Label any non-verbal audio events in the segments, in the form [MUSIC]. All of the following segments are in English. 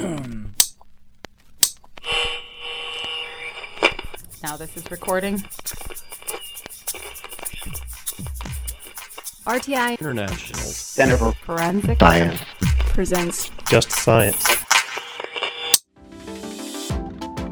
[CLEARS THROAT] now this is recording. RTI International Center for Forensic Science. presents Just Science.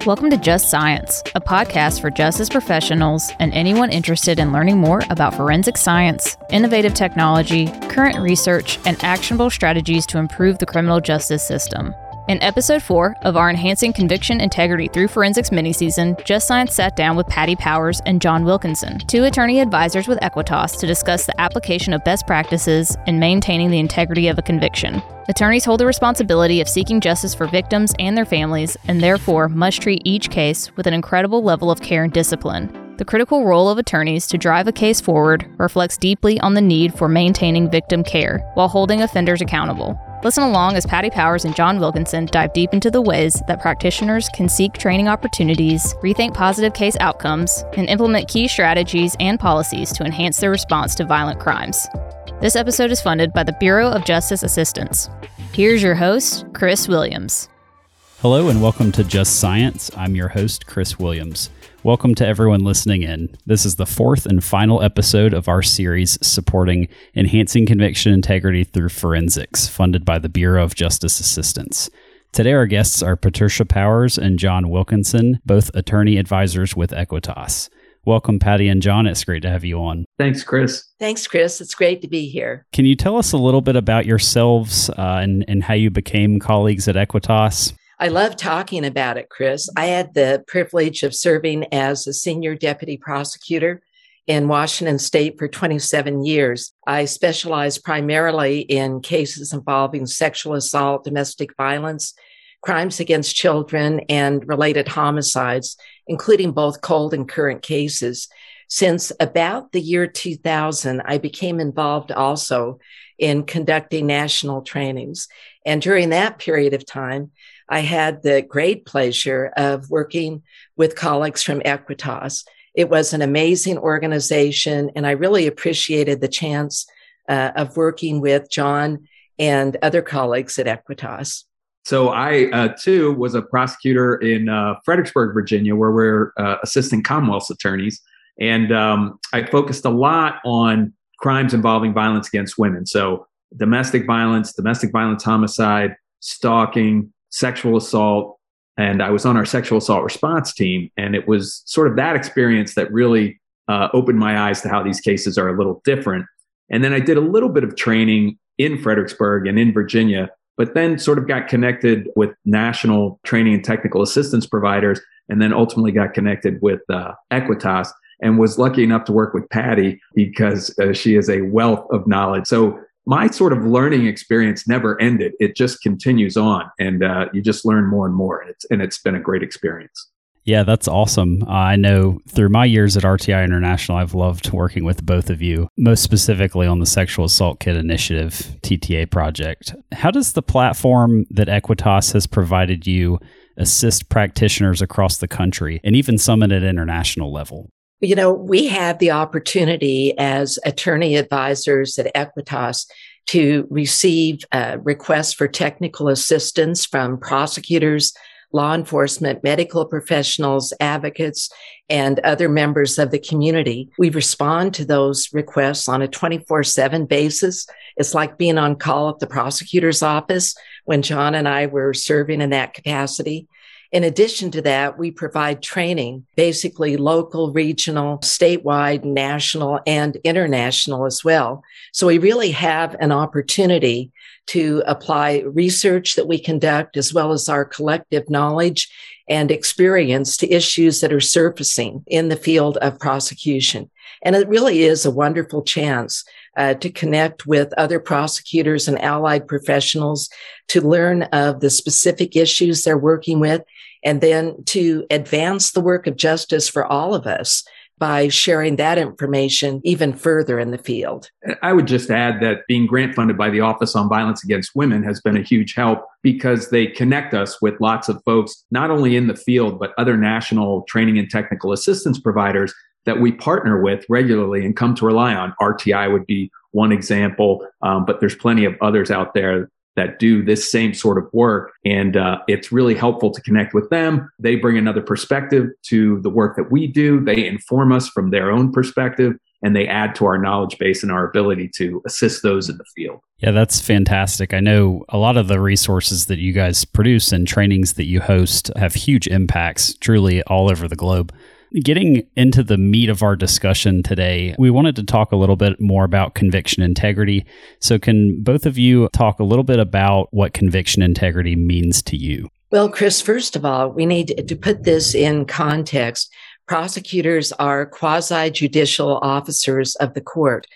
Welcome to Just Science, a podcast for justice professionals and anyone interested in learning more about forensic science, innovative technology, current research, and actionable strategies to improve the criminal justice system. In episode 4 of our Enhancing Conviction Integrity Through Forensics mini-season, Just Science sat down with Patti Powers and John Wilkinson, two attorney advisors with AEquitas, to discuss the application of best practices in maintaining the integrity of a conviction. Attorneys hold the responsibility of seeking justice for victims and their families, and therefore must treat each case with an incredible level of care and discipline. The critical role of attorneys to drive a case forward reflects deeply on the need for maintaining victim care while holding offenders accountable. Listen along as Patti Powers and John Wilkinson dive deep into the ways that practitioners can seek training opportunities, rethink positive case outcomes, and implement key strategies and policies to enhance their response to violent crimes. This episode is funded by the Bureau of Justice Assistance. Here's your host, Chris Williams. Hello and welcome to Just Science. I'm your host, Chris Williams. Welcome to everyone listening in. This is the fourth and final episode of our series supporting enhancing conviction integrity through forensics, funded by the Bureau of Justice Assistance. Today, our guests are Patricia Powers and John Wilkinson, both attorney advisors with AEquitas. Welcome, Patti and John. It's great to have you on. Thanks, Chris. Thanks, Chris. It's great to be here. Can you tell us a little bit about yourselves uh, and, and how you became colleagues at AEquitas? I love talking about it, Chris. I had the privilege of serving as a senior deputy prosecutor in Washington state for 27 years. I specialized primarily in cases involving sexual assault, domestic violence, crimes against children, and related homicides, including both cold and current cases. Since about the year 2000, I became involved also in conducting national trainings. And during that period of time, I had the great pleasure of working with colleagues from AEquitas. It was an amazing organization, and I really appreciated the chance uh, of working with John and other colleagues at AEquitas. So I uh, too was a prosecutor in uh, Fredericksburg, Virginia, where we're uh, assistant Commonwealth's attorneys, and um, I focused a lot on crimes involving violence against women. So domestic violence, domestic violence homicide, stalking, sexual assault, and I was on our sexual assault response team. And it was sort of that experience that really uh, opened my eyes to how these cases are a little different. And then I did a little bit of training in Fredericksburg and in Virginia, but then sort of got connected with national training and technical assistance providers, and then ultimately got connected with uh, AEquitas and was lucky enough to work with Patti because uh, she is a wealth of knowledge. So my sort of learning experience never ended. It just continues on, and uh, you just learn more and more. And it's and it's been a great experience. Yeah, that's awesome. Uh, I know through my years at RTI International, I've loved working with both of you, most specifically on the Sexual Assault Kit Initiative TTA project. How does the platform that AEquitas has provided you assist practitioners across the country and even some at an international level? You know, we have the opportunity as attorney advisors at AEquitas to receive uh, requests for technical assistance from prosecutors, law enforcement, medical professionals, advocates, and other members of the community. We respond to those requests on a 24 7 basis. It's like being on call at the prosecutor's office when John and I were serving in that capacity. In addition to that, we provide training, basically local, regional, statewide, national, and international as well. So we really have an opportunity to apply research that we conduct as well as our collective knowledge and experience to issues that are surfacing in the field of prosecution. And it really is a wonderful chance uh, to connect with other prosecutors and allied professionals to learn of the specific issues they're working with and then to advance the work of justice for all of us by sharing that information even further in the field. I would just add that being grant funded by the Office on Violence Against Women has been a huge help because they connect us with lots of folks, not only in the field, but other national training and technical assistance providers that we partner with regularly and come to rely on. RTI would be one example, um, but there's plenty of others out there that do this same sort of work. And uh, it's really helpful to connect with them. They bring another perspective to the work that we do, they inform us from their own perspective. And they add to our knowledge base and our ability to assist those in the field. Yeah, that's fantastic. I know a lot of the resources that you guys produce and trainings that you host have huge impacts truly all over the globe. Getting into the meat of our discussion today, we wanted to talk a little bit more about conviction integrity. So, can both of you talk a little bit about what conviction integrity means to you? Well, Chris, first of all, we need to put this in context. Prosecutors are quasi judicial officers of the court.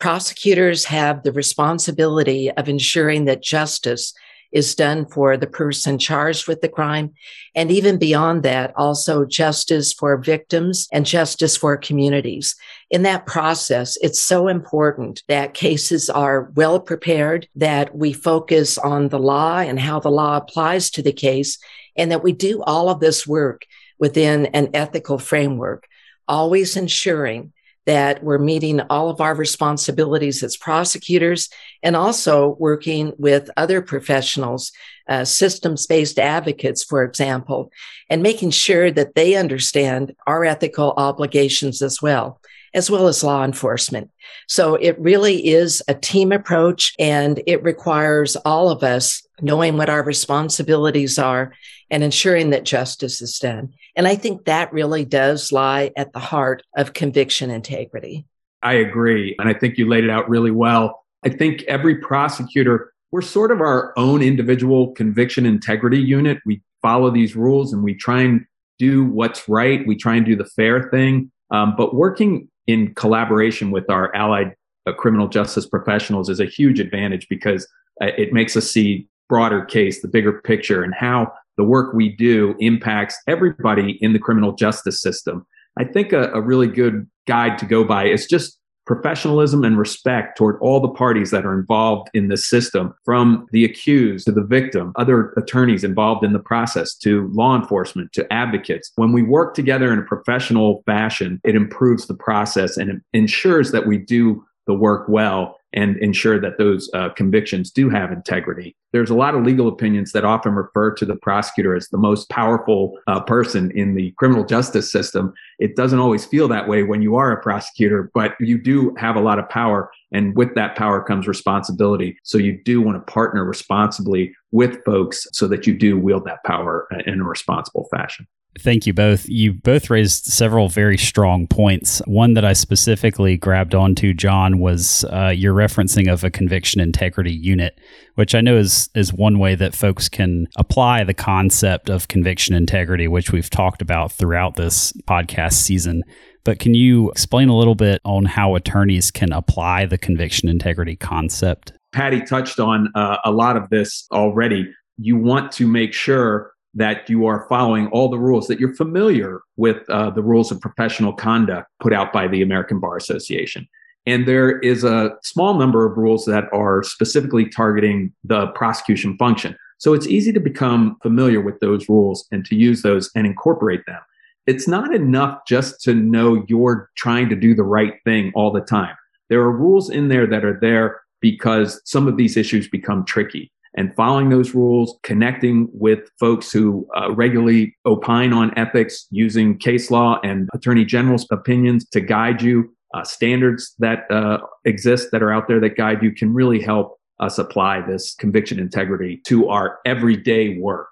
Prosecutors have the responsibility of ensuring that justice is done for the person charged with the crime. And even beyond that, also justice for victims and justice for communities. In that process, it's so important that cases are well prepared, that we focus on the law and how the law applies to the case, and that we do all of this work within an ethical framework, always ensuring that we're meeting all of our responsibilities as prosecutors and also working with other professionals, uh, systems based advocates, for example, and making sure that they understand our ethical obligations as well, as well as law enforcement. So it really is a team approach and it requires all of us knowing what our responsibilities are and ensuring that justice is done. And I think that really does lie at the heart of conviction integrity. I agree. And I think you laid it out really well. I think every prosecutor, we're sort of our own individual conviction integrity unit. We follow these rules and we try and do what's right. We try and do the fair thing. Um, but working in collaboration with our allied uh, criminal justice professionals is a huge advantage because uh, it makes us see broader case, the bigger picture, and how the work we do impacts everybody in the criminal justice system. I think a, a really good guide to go by is just professionalism and respect toward all the parties that are involved in this system, from the accused to the victim, other attorneys involved in the process, to law enforcement, to advocates. When we work together in a professional fashion, it improves the process and it ensures that we do the work well and ensure that those uh, convictions do have integrity. There's a lot of legal opinions that often refer to the prosecutor as the most powerful uh, person in the criminal justice system. It doesn't always feel that way when you are a prosecutor, but you do have a lot of power. And with that power comes responsibility. So you do want to partner responsibly with folks so that you do wield that power in a responsible fashion. Thank you both. You both raised several very strong points. One that I specifically grabbed onto, John, was uh, your referencing of a conviction integrity unit, which I know is is one way that folks can apply the concept of conviction integrity, which we've talked about throughout this podcast season. But can you explain a little bit on how attorneys can apply the conviction integrity concept? Patti touched on uh, a lot of this already. You want to make sure that you are following all the rules, that you're familiar with uh, the rules of professional conduct put out by the American Bar Association. And there is a small number of rules that are specifically targeting the prosecution function. So it's easy to become familiar with those rules and to use those and incorporate them. It's not enough just to know you're trying to do the right thing all the time. There are rules in there that are there because some of these issues become tricky and following those rules, connecting with folks who uh, regularly opine on ethics using case law and attorney general's opinions to guide you. Uh, standards that uh, exist that are out there that guide you can really help us apply this conviction integrity to our everyday work.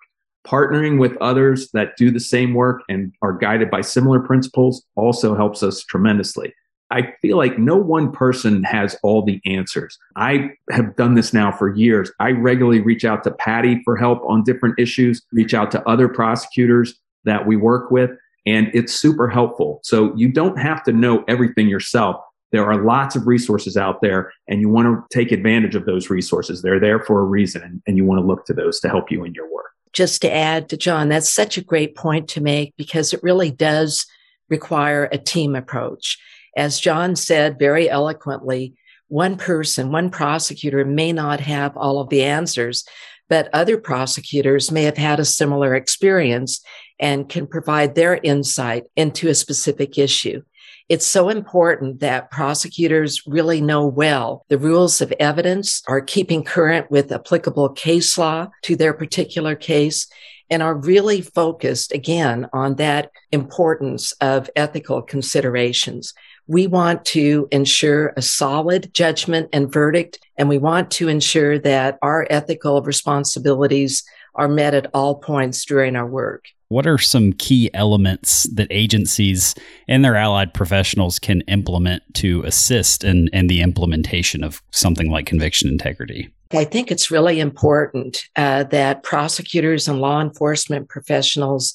Partnering with others that do the same work and are guided by similar principles also helps us tremendously. I feel like no one person has all the answers. I have done this now for years. I regularly reach out to Patti for help on different issues, reach out to other prosecutors that we work with, and it's super helpful. So you don't have to know everything yourself. There are lots of resources out there, and you want to take advantage of those resources. They're there for a reason, and you want to look to those to help you in your work. Just to add to John, that's such a great point to make because it really does require a team approach. As John said very eloquently, one person, one prosecutor may not have all of the answers, but other prosecutors may have had a similar experience and can provide their insight into a specific issue. It's so important that prosecutors really know well the rules of evidence, are keeping current with applicable case law to their particular case, and are really focused again on that importance of ethical considerations. We want to ensure a solid judgment and verdict, and we want to ensure that our ethical responsibilities are met at all points during our work. What are some key elements that agencies and their allied professionals can implement to assist in, in the implementation of something like conviction integrity? I think it's really important uh, that prosecutors and law enforcement professionals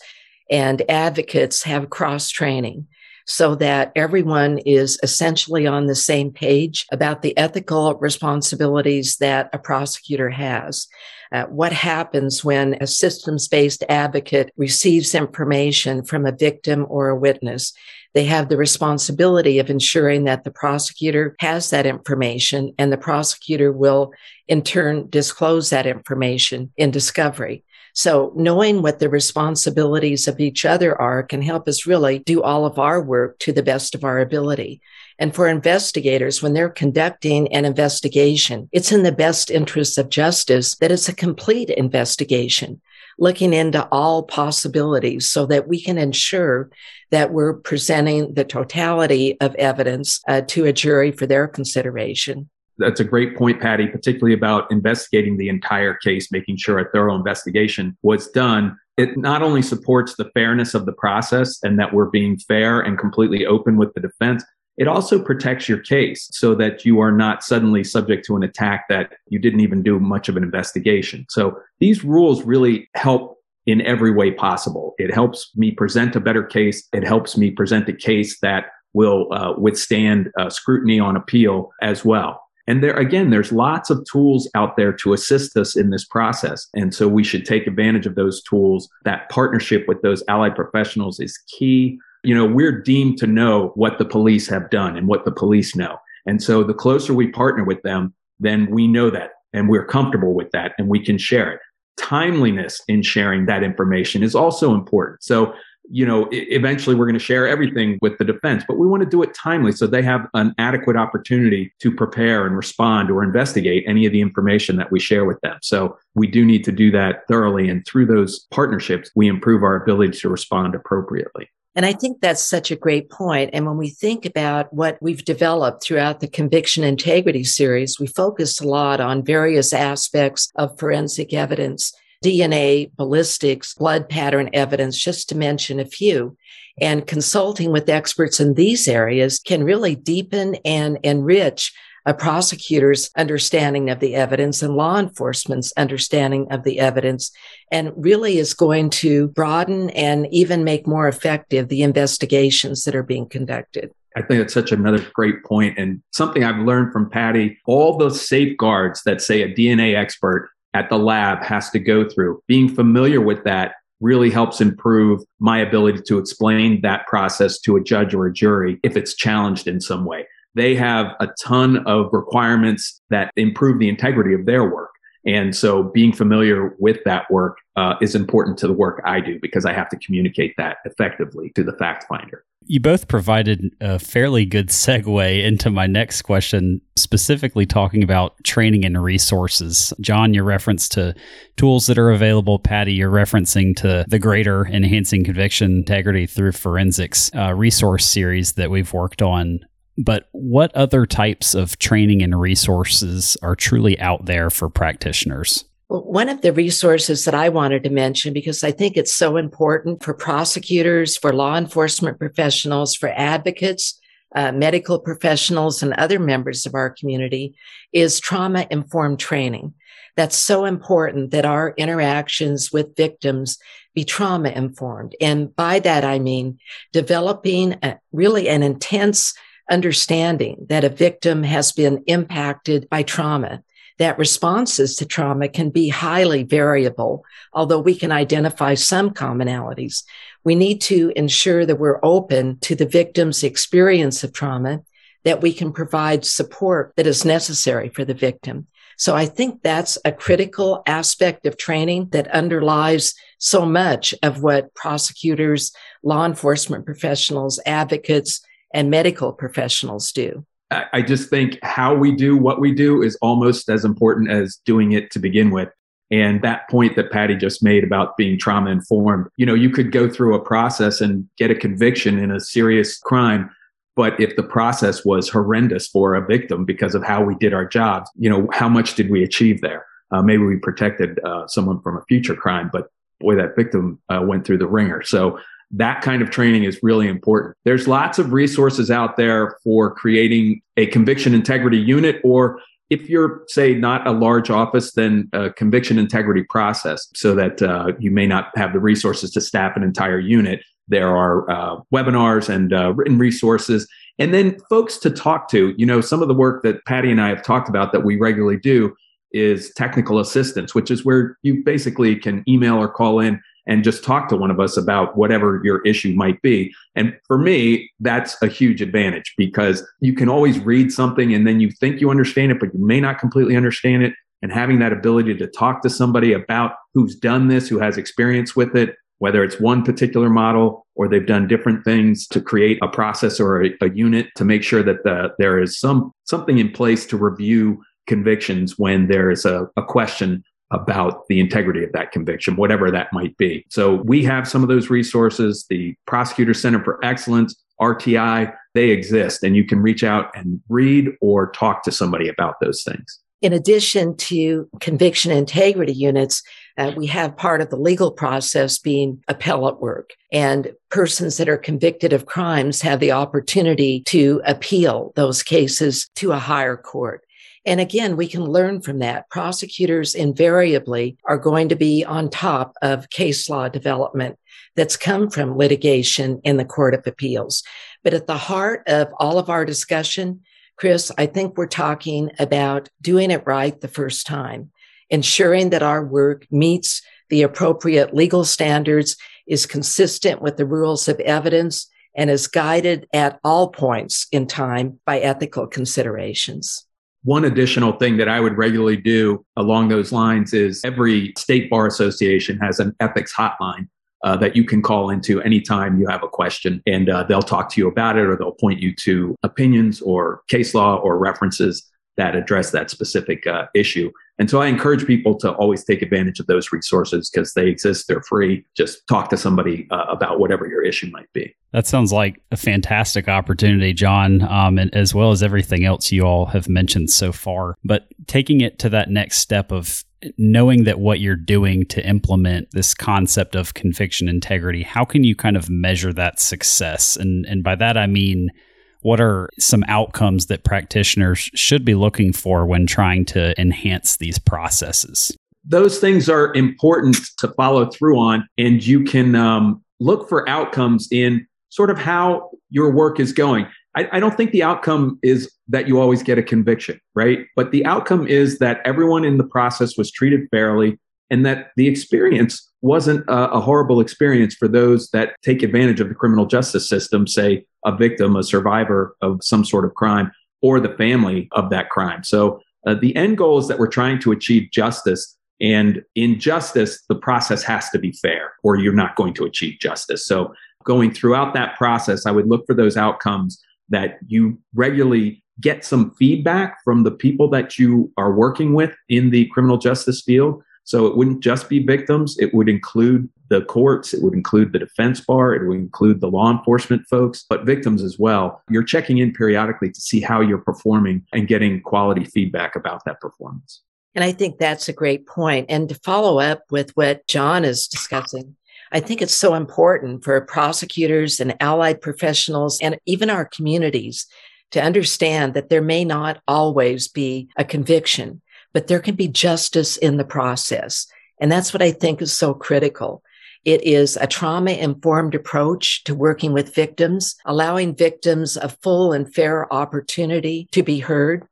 and advocates have cross training so that everyone is essentially on the same page about the ethical responsibilities that a prosecutor has. Uh, what happens when a systems based advocate receives information from a victim or a witness? They have the responsibility of ensuring that the prosecutor has that information and the prosecutor will in turn disclose that information in discovery. So knowing what the responsibilities of each other are can help us really do all of our work to the best of our ability. And for investigators, when they're conducting an investigation, it's in the best interests of justice that it's a complete investigation, looking into all possibilities so that we can ensure that we're presenting the totality of evidence uh, to a jury for their consideration that's a great point, Patti, particularly about investigating the entire case, making sure a thorough investigation was done. It not only supports the fairness of the process and that we're being fair and completely open with the defense, it also protects your case so that you are not suddenly subject to an attack that you didn't even do much of an investigation. So these rules really help in every way possible. It helps me present a better case. It helps me present a case that will uh, withstand uh, scrutiny on appeal as well. And there, again, there's lots of tools out there to assist us in this process. And so we should take advantage of those tools. That partnership with those allied professionals is key. You know, we're deemed to know what the police have done and what the police know. And so the closer we partner with them, then we know that and we're comfortable with that and we can share it. Timeliness in sharing that information is also important. So you know, eventually we're going to share everything with the defense, but we want to do it timely so they have an adequate opportunity to prepare and respond or investigate any of the information that we share with them. So we do need to do that thoroughly. And through those partnerships, we improve our ability to respond appropriately. And I think that's such a great point. And when we think about what we've developed throughout the Conviction Integrity series, we focus a lot on various aspects of forensic evidence DNA, ballistics, blood pattern evidence, just to mention a few. And consulting with experts in these areas can really deepen and enrich a prosecutor's understanding of the evidence and law enforcement's understanding of the evidence and really is going to broaden and even make more effective the investigations that are being conducted. I think that's such another great point and something I've learned from Patti. All the safeguards that say a DNA expert at the lab has to go through. Being familiar with that really helps improve my ability to explain that process to a judge or a jury if it's challenged in some way. They have a ton of requirements that improve the integrity of their work. And so being familiar with that work uh, is important to the work I do because I have to communicate that effectively to the fact finder. You both provided a fairly good segue into my next question, specifically talking about training and resources. John, your reference to tools that are available. Patti, you're referencing to the greater enhancing conviction integrity through forensics uh, resource series that we've worked on but what other types of training and resources are truly out there for practitioners? One of the resources that I wanted to mention, because I think it's so important for prosecutors, for law enforcement professionals, for advocates, uh, medical professionals, and other members of our community, is trauma informed training. That's so important that our interactions with victims be trauma informed. And by that, I mean developing a, really an intense understanding that a victim has been impacted by trauma, that responses to trauma can be highly variable, although we can identify some commonalities. We need to ensure that we're open to the victim's experience of trauma, that we can provide support that is necessary for the victim. So I think that's a critical aspect of training that underlies so much of what prosecutors, law enforcement professionals, advocates, and medical professionals do. I just think how we do what we do is almost as important as doing it to begin with. And that point that Patti just made about being trauma informed, you know, you could go through a process and get a conviction in a serious crime. But if the process was horrendous for a victim because of how we did our jobs, you know, how much did we achieve there? Uh, maybe we protected uh, someone from a future crime, but boy, that victim uh, went through the ringer. So that kind of training is really important. There's lots of resources out there for creating a conviction integrity unit, or if you're, say, not a large office, then a conviction integrity process so that uh, you may not have the resources to staff an entire unit. There are uh, webinars and uh, written resources. And then folks to talk to. You know, some of the work that Patti and I have talked about that we regularly do is technical assistance, which is where you basically can email or call in and just talk to one of us about whatever your issue might be. And for me, that's a huge advantage because you can always read something and then you think you understand it, but you may not completely understand it. And having that ability to talk to somebody about who's done this, who has experience with it, whether it's one particular model or they've done different things to create a process or a, a unit to make sure that the, there is some something in place to review convictions when there is a, a question about the integrity of that conviction, whatever that might be. So we have some of those resources. The Prosecutor Center for Excellence, RTI, they exist, and you can reach out and read or talk to somebody about those things. In addition to conviction integrity units, uh, we have part of the legal process being appellate work. And persons that are convicted of crimes have the opportunity to appeal those cases to a higher court. And again, we can learn from that. Prosecutors invariably are going to be on top of case law development that's come from litigation in the Court of Appeals. But at the heart of all of our discussion, Chris, I think we're talking about doing it right the first time, ensuring that our work meets the appropriate legal standards, is consistent with the rules of evidence, and is guided at all points in time by ethical considerations. One additional thing that I would regularly do along those lines is every state bar association has an ethics hotline uh, that you can call into anytime you have a question and uh, they'll talk to you about it or they'll point you to opinions or case law or references that address that specific uh, issue. And so I encourage people to always take advantage of those resources because they exist, they're free. Just talk to somebody uh, about whatever your issue might be. That sounds like a fantastic opportunity, John, um, and as well as everything else you all have mentioned so far. But taking it to that next step of knowing that what you're doing to implement this concept of conviction integrity, how can you kind of measure that success? And and by that I mean what are some outcomes that practitioners should be looking for when trying to enhance these processes? Those things are important to follow through on, and you can um, look for outcomes in sort of how your work is going. I, I don't think the outcome is that you always get a conviction, right? But the outcome is that everyone in the process was treated fairly and that the experience wasn't a, a, horrible experience for those that take advantage of the criminal justice system, say a victim, a survivor of some sort of crime, or the family of that crime. So uh, the end goal is that we're trying to achieve justice. And in justice, the process has to be fair, or you're not going to achieve justice. So going throughout that process, I would look for those outcomes that you regularly get some feedback from the people that you are working with in the criminal justice field so it wouldn't just be victims, it would include the courts, it would include the defense bar, it would include the law enforcement folks, but victims as well. You're checking in periodically to see how you're performing and getting quality feedback about that performance. And I think that's a great point. And to follow up with what John is discussing, I think it's so important for prosecutors and allied professionals and even our communities to understand that there may not always be a conviction but there can be justice in the process. And that's what I think is so critical. It is a trauma informed approach to working with victims, allowing victims a full and fair opportunity to be heard.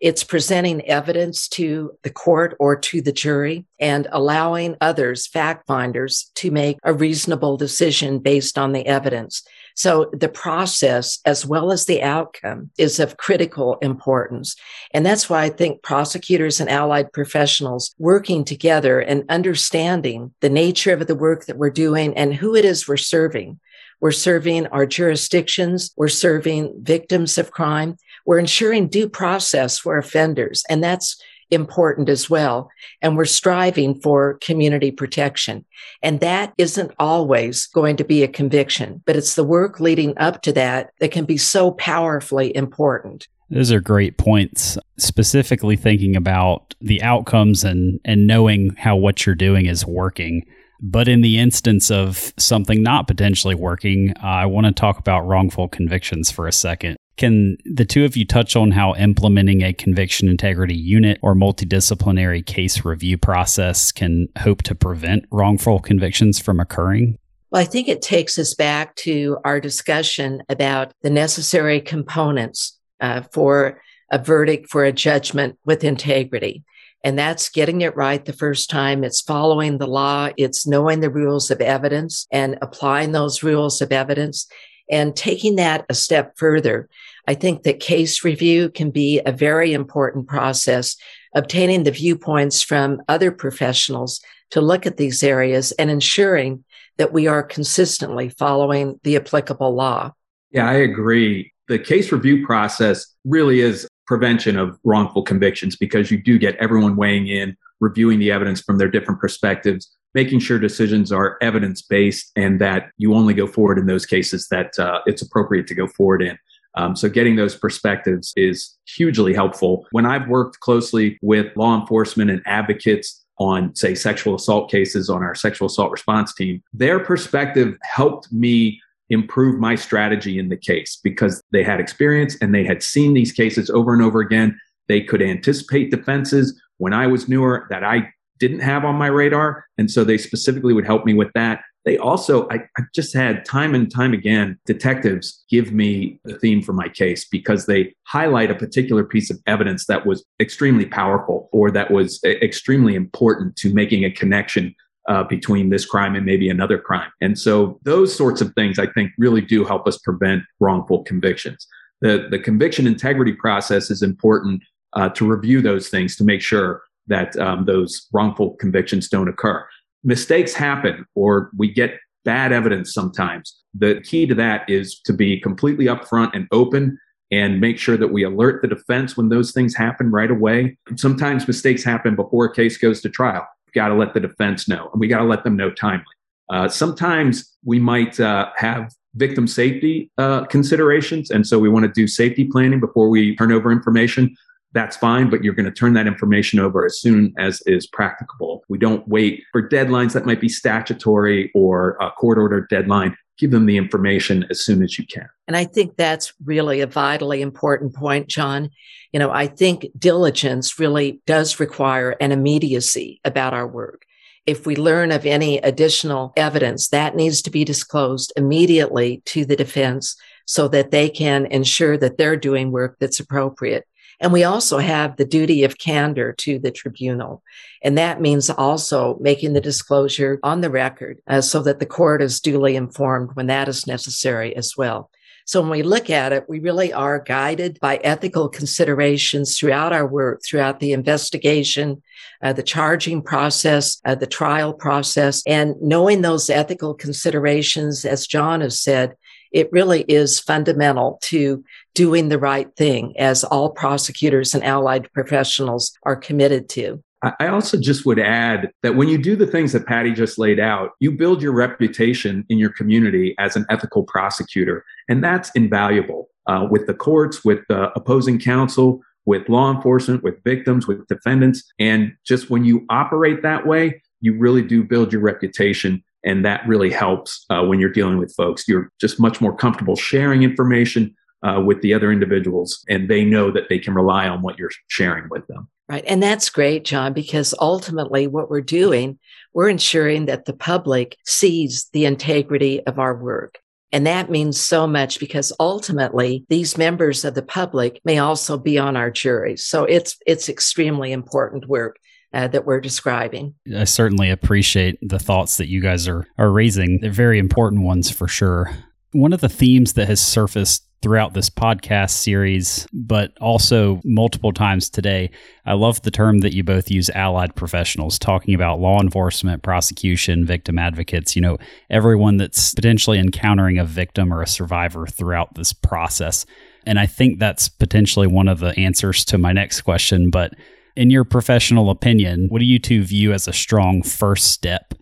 It's presenting evidence to the court or to the jury and allowing others, fact finders, to make a reasonable decision based on the evidence. So the process as well as the outcome is of critical importance. And that's why I think prosecutors and allied professionals working together and understanding the nature of the work that we're doing and who it is we're serving We're serving our jurisdictions. We're serving victims of crime. We're ensuring due process for offenders. And that's important as well. And we're striving for community protection. And that isn't always going to be a conviction, but it's the work leading up to that that can be so powerfully important. Those are great points. Specifically thinking about the outcomes and and knowing how what you're doing is working. But in the instance of something not potentially working, uh, I want to talk about wrongful convictions for a second. Can the two of you touch on how implementing a conviction integrity unit or multidisciplinary case review process can hope to prevent wrongful convictions from occurring? Well, I think it takes us back to our discussion about the necessary components uh, for a verdict for a judgment with integrity. And that's getting it right the first time. It's following the law. It's knowing the rules of evidence and applying those rules of evidence and taking that a step further. I think that case review can be a very important process, obtaining the viewpoints from other professionals to look at these areas and ensuring that we are consistently following the applicable law. Yeah, I agree the case review process really is prevention of wrongful convictions because you do get everyone weighing in, reviewing the evidence from their different perspectives, making sure decisions are evidence based and that you only go forward in those cases that uh, it's appropriate to go forward in. Um, so getting those perspectives is hugely helpful. When I've worked closely with law enforcement and advocates on, say, sexual assault cases on our sexual assault response team, their perspective helped me improve my strategy in the case because they had experience and they had seen these cases over and over again. They could anticipate defenses when I was newer that I didn't have on my radar. And so they specifically would help me with that. They also, I, I, just had time and time again, detectives give me the theme for my case because they highlight a particular piece of evidence that was extremely powerful or that was extremely important to making a connection uh, between this crime and maybe another crime. And so those sorts of things, I think, really do help us prevent wrongful convictions. The, the conviction integrity process is important uh, to review those things to make sure that um, those wrongful convictions don't occur. Mistakes happen, or we get bad evidence sometimes. The key to that is to be completely upfront and open and make sure that we alert the defense when those things happen right away. Sometimes mistakes happen before a case goes to trial We've got to let the defense know, and we got to let them know timely. Uh, sometimes we might uh, have victim safety uh, considerations, and so we want to do safety planning before we turn over information. That's fine, but you're going to turn that information over as soon as is practicable. We don't wait for deadlines that might be statutory or a court order deadline give them the information as soon as you can. And I think that's really a vitally important point, John. You know, I think diligence really does require an immediacy about our work. If we learn of any additional evidence, that needs to be disclosed immediately to the defense so that they can ensure that they're doing work that's appropriate. And we also have the duty of candor to the tribunal. And that means also making the disclosure on the record uh, so that the court is duly informed when that is necessary as well. So when we look at it, we really are guided by ethical considerations throughout our work, throughout the investigation, uh, the charging process, uh, the trial process, and knowing those ethical considerations, as John has said, it really is fundamental to doing the right thing as all prosecutors and allied professionals are committed to. I also just would add that when you do the things that Patti just laid out, you build your reputation in your community as an ethical prosecutor. And that's invaluable uh, with the courts, with the opposing counsel, with law enforcement, with victims, with defendants. And just when you operate that way, you really do build your reputation and that really helps uh, when you're dealing with folks. You're just much more comfortable sharing information uh, with the other individuals, and they know that they can rely on what you're sharing with them. Right. And that's great, John, because ultimately what we're doing, we're ensuring that the public sees the integrity of our work. And that means so much because ultimately these members of the public may also be on our jury. So it's, it's extremely important work uh, that we're describing. I certainly appreciate the thoughts that you guys are, are raising. They're very important ones for sure. One of the themes that has surfaced throughout this podcast series, but also multiple times today. I love the term that you both use allied professionals, talking about law enforcement, prosecution, victim advocates, you know, everyone that's potentially encountering a victim or a survivor throughout this process. And I think that's potentially one of the answers to my next question. But in your professional opinion, what do you two view as a strong first step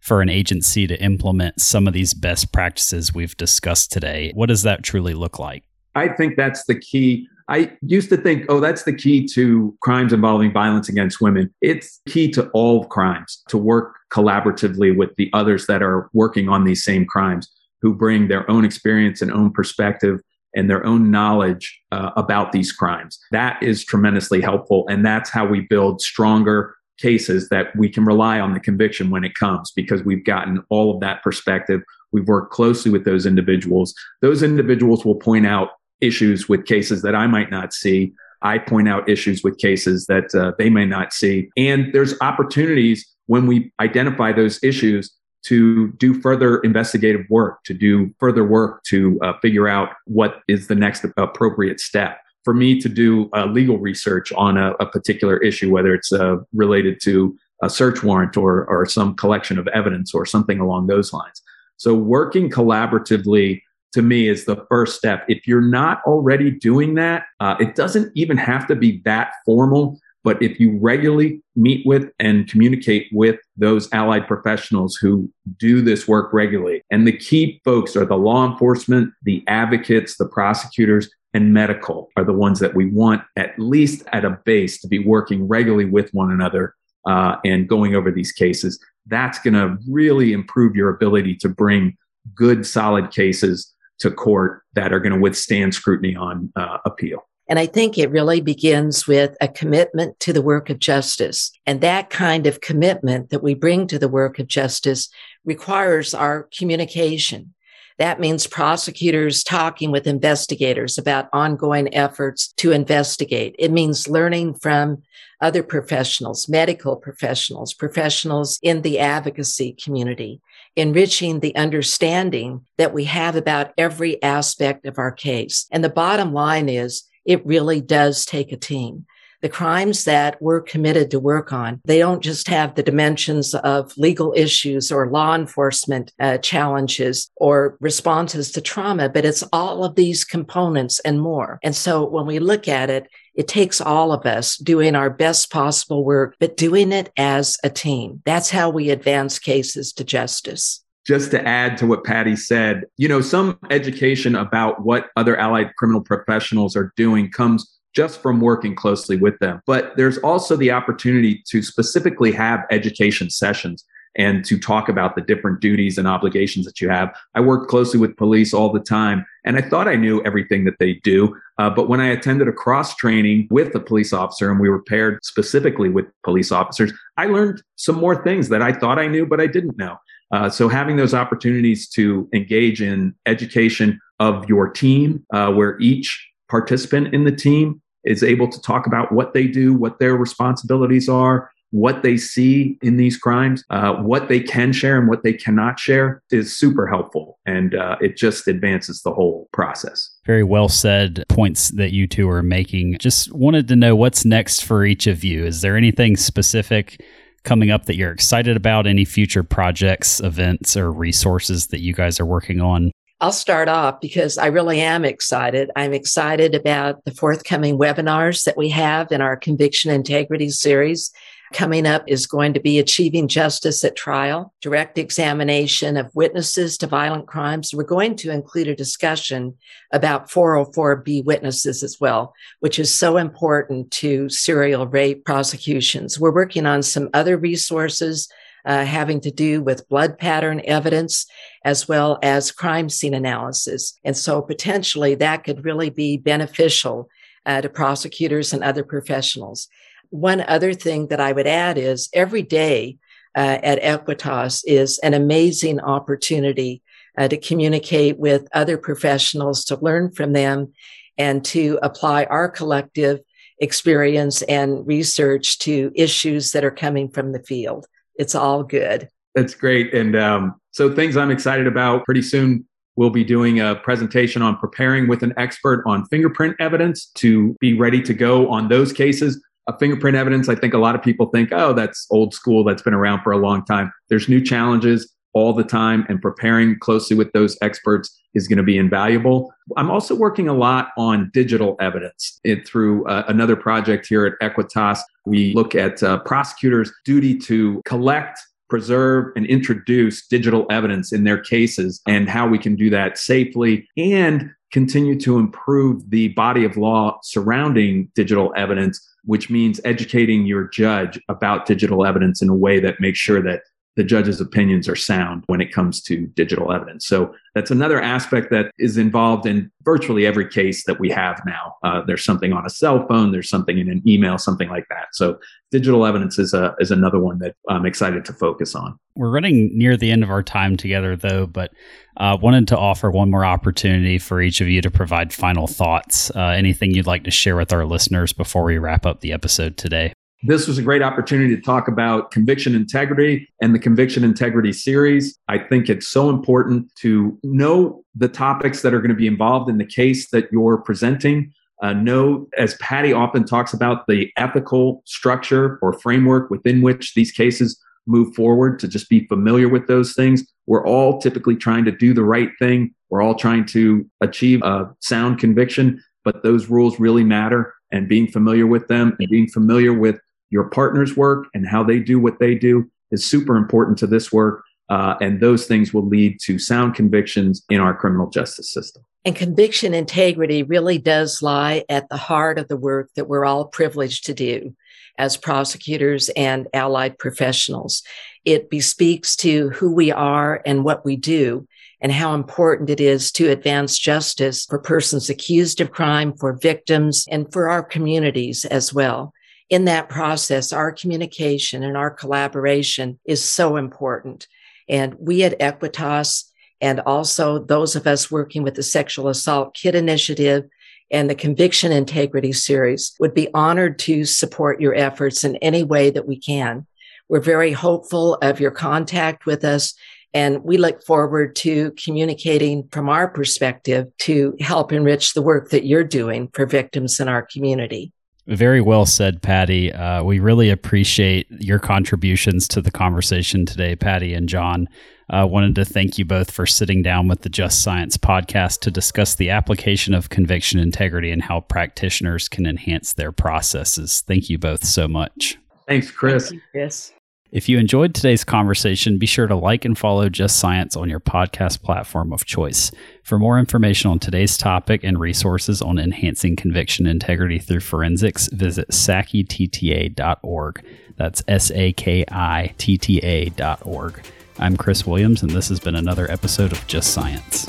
for an agency to implement some of these best practices we've discussed today? What does that truly look like? I think that's the key. I used to think, oh, that's the key to crimes involving violence against women. It's key to all crimes to work collaboratively with the others that are working on these same crimes who bring their own experience and own perspective and their own knowledge uh, about these crimes. That is tremendously helpful. And that's how we build stronger cases that we can rely on the conviction when it comes because we've gotten all of that perspective. We've worked closely with those individuals. Those individuals will point out issues with cases that I might not see. I point out issues with cases that uh, they may not see. And there's opportunities when we identify those issues to do further investigative work, to do further work to uh, figure out what is the next appropriate step. For me to do uh, legal research on a, a, particular issue, whether it's uh, related to a search warrant or, or some collection of evidence or something along those lines. So, working collaboratively to me is the first step. If you're not already doing that, uh, it doesn't even have to be that formal. But if you regularly meet with and communicate with those allied professionals who do this work regularly, and the key folks are the law enforcement, the advocates, the prosecutors, and medical are the ones that we want, at least at a base, to be working regularly with one another uh, and going over these cases. That's going to really improve your ability to bring good, solid cases to court that are going to withstand scrutiny on uh, appeal. And I think it really begins with a commitment to the work of justice. And that kind of commitment that we bring to the work of justice requires our communication. That means prosecutors talking with investigators about ongoing efforts to investigate. It means learning from other professionals, medical professionals, professionals in the advocacy community, enriching the understanding that we have about every aspect of our case. And the bottom line is it really does take a team. The crimes that we're committed to work on, they don't just have the dimensions of legal issues or law enforcement uh, challenges or responses to trauma, but it's all of these components and more. And so when we look at it, it takes all of us doing our best possible work, but doing it as a team. That's how we advance cases to justice just to add to what Patti said, you know, some education about what other allied criminal professionals are doing comes just from working closely with them. But there's also the opportunity to specifically have education sessions and to talk about the different duties and obligations that you have. I work closely with police all the time, and I thought I knew everything that they do. Uh, but when I attended a cross training with a police officer and we were paired specifically with police officers, I learned some more things that I thought I knew, but I didn't know. Uh, so having those opportunities to engage in education of your team, uh, where each participant in the team is able to talk about what they do, what their responsibilities are, what they see in these crimes, uh, what they can share and what they cannot share is super helpful. And uh, it just advances the whole process. Very well said points that you two are making. Just wanted to know what's next for each of you. Is there anything specific coming up that you're excited about? Any future projects, events, or resources that you guys are working on? I'll start off because I really am excited. I'm excited about the forthcoming webinars that we have in our Conviction Integrity series. Coming up is going to be Achieving Justice at Trial, direct examination of witnesses to violent crimes. We're going to include a discussion about 404B witnesses as well, which is so important to serial rape prosecutions. We're working on some other resources uh, having to do with blood pattern evidence as well as crime scene analysis. And so potentially that could really be beneficial uh, to prosecutors and other professionals. One other thing that I would add is every day uh, at AEquitas is an amazing opportunity uh, to communicate with other professionals, to learn from them, and to apply our collective experience and research to issues that are coming from the field. It's all good. That's great. And um, so, things I'm excited about pretty soon We'll be doing a presentation on preparing with an expert on fingerprint evidence to be ready to go on those cases. Fingerprint evidence, I think a lot of people think, oh, that's old school, that's been around for a long time. There's new challenges all the time, and preparing closely with those experts is going to be invaluable. I'm also working a lot on digital evidence it, through uh, another project here at AEquitas. We look at uh, prosecutors' duty to collect preserve and introduce digital evidence in their cases and how we can do that safely and continue to improve the body of law surrounding digital evidence, which means educating your judge about digital evidence in a way that makes sure that the judge's opinions are sound when it comes to digital evidence. So that's another aspect that is involved in virtually every case that we have now. Uh, there's something on a cell phone, there's something in an email, something like that. So digital evidence is a is another one that I'm excited to focus on. We're running near the end of our time together, though, but uh, wanted to offer one more opportunity for each of you to provide final thoughts. Uh, anything you'd like to share with our listeners before we wrap up the episode today? This was a great opportunity to talk about conviction integrity and the conviction integrity series. I think it's so important to know the topics that are going to be involved in the case that you're presenting. Uh, know, as Patti often talks about, the ethical structure or framework within which these cases move forward, to just be familiar with those things. We're all typically trying to do the right thing. We're all trying to achieve a sound conviction, but those rules really matter. And being familiar with them and being familiar with your partner's work and how they do what they do is super important to this work. Uh, and those things will lead to sound convictions in our criminal justice system. And conviction integrity really does lie at the heart of the work that we're all privileged to do as prosecutors and allied professionals. It bespeaks to who we are and what we do and how important it is to advance justice for persons accused of crime, for victims, and for our communities as well in that process, our communication and our collaboration is so important. And we at AEquitas and also those of us working with the Sexual Assault Kit Initiative and the Conviction Integrity Series would be honored to support your efforts in any way that we can. We're very hopeful of your contact with us and we look forward to communicating from our perspective to help enrich the work that you're doing for victims in our community. Very well said, Patti. Uh, we really appreciate your contributions to the conversation today, Patti and John. I uh, wanted to thank you both for sitting down with the Just Science podcast to discuss the application of conviction integrity and how practitioners can enhance their processes. Thank you both so much. Thanks, Chris. Thank you, Chris. If you enjoyed today's conversation, be sure to like and follow Just Science on your podcast platform of choice. For more information on today's topic and resources on enhancing conviction integrity through forensics, visit sakitta.org. That's S A K I T T A.org. I'm Chris Williams, and this has been another episode of Just Science.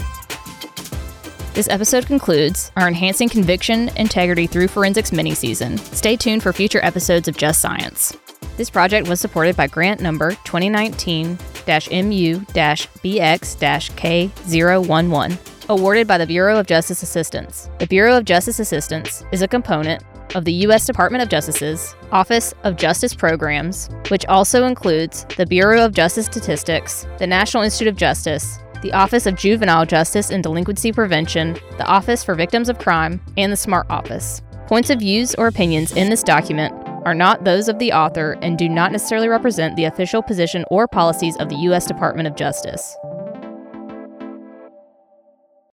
This episode concludes our Enhancing Conviction Integrity Through Forensics mini season. Stay tuned for future episodes of Just Science. This project was supported by grant number 2019 MU BX K011, awarded by the Bureau of Justice Assistance. The Bureau of Justice Assistance is a component of the U.S. Department of Justice's Office of Justice Programs, which also includes the Bureau of Justice Statistics, the National Institute of Justice, the Office of Juvenile Justice and Delinquency Prevention, the Office for Victims of Crime, and the SMART Office. Points of views or opinions in this document are not those of the author and do not necessarily represent the official position or policies of the U.S. Department of Justice.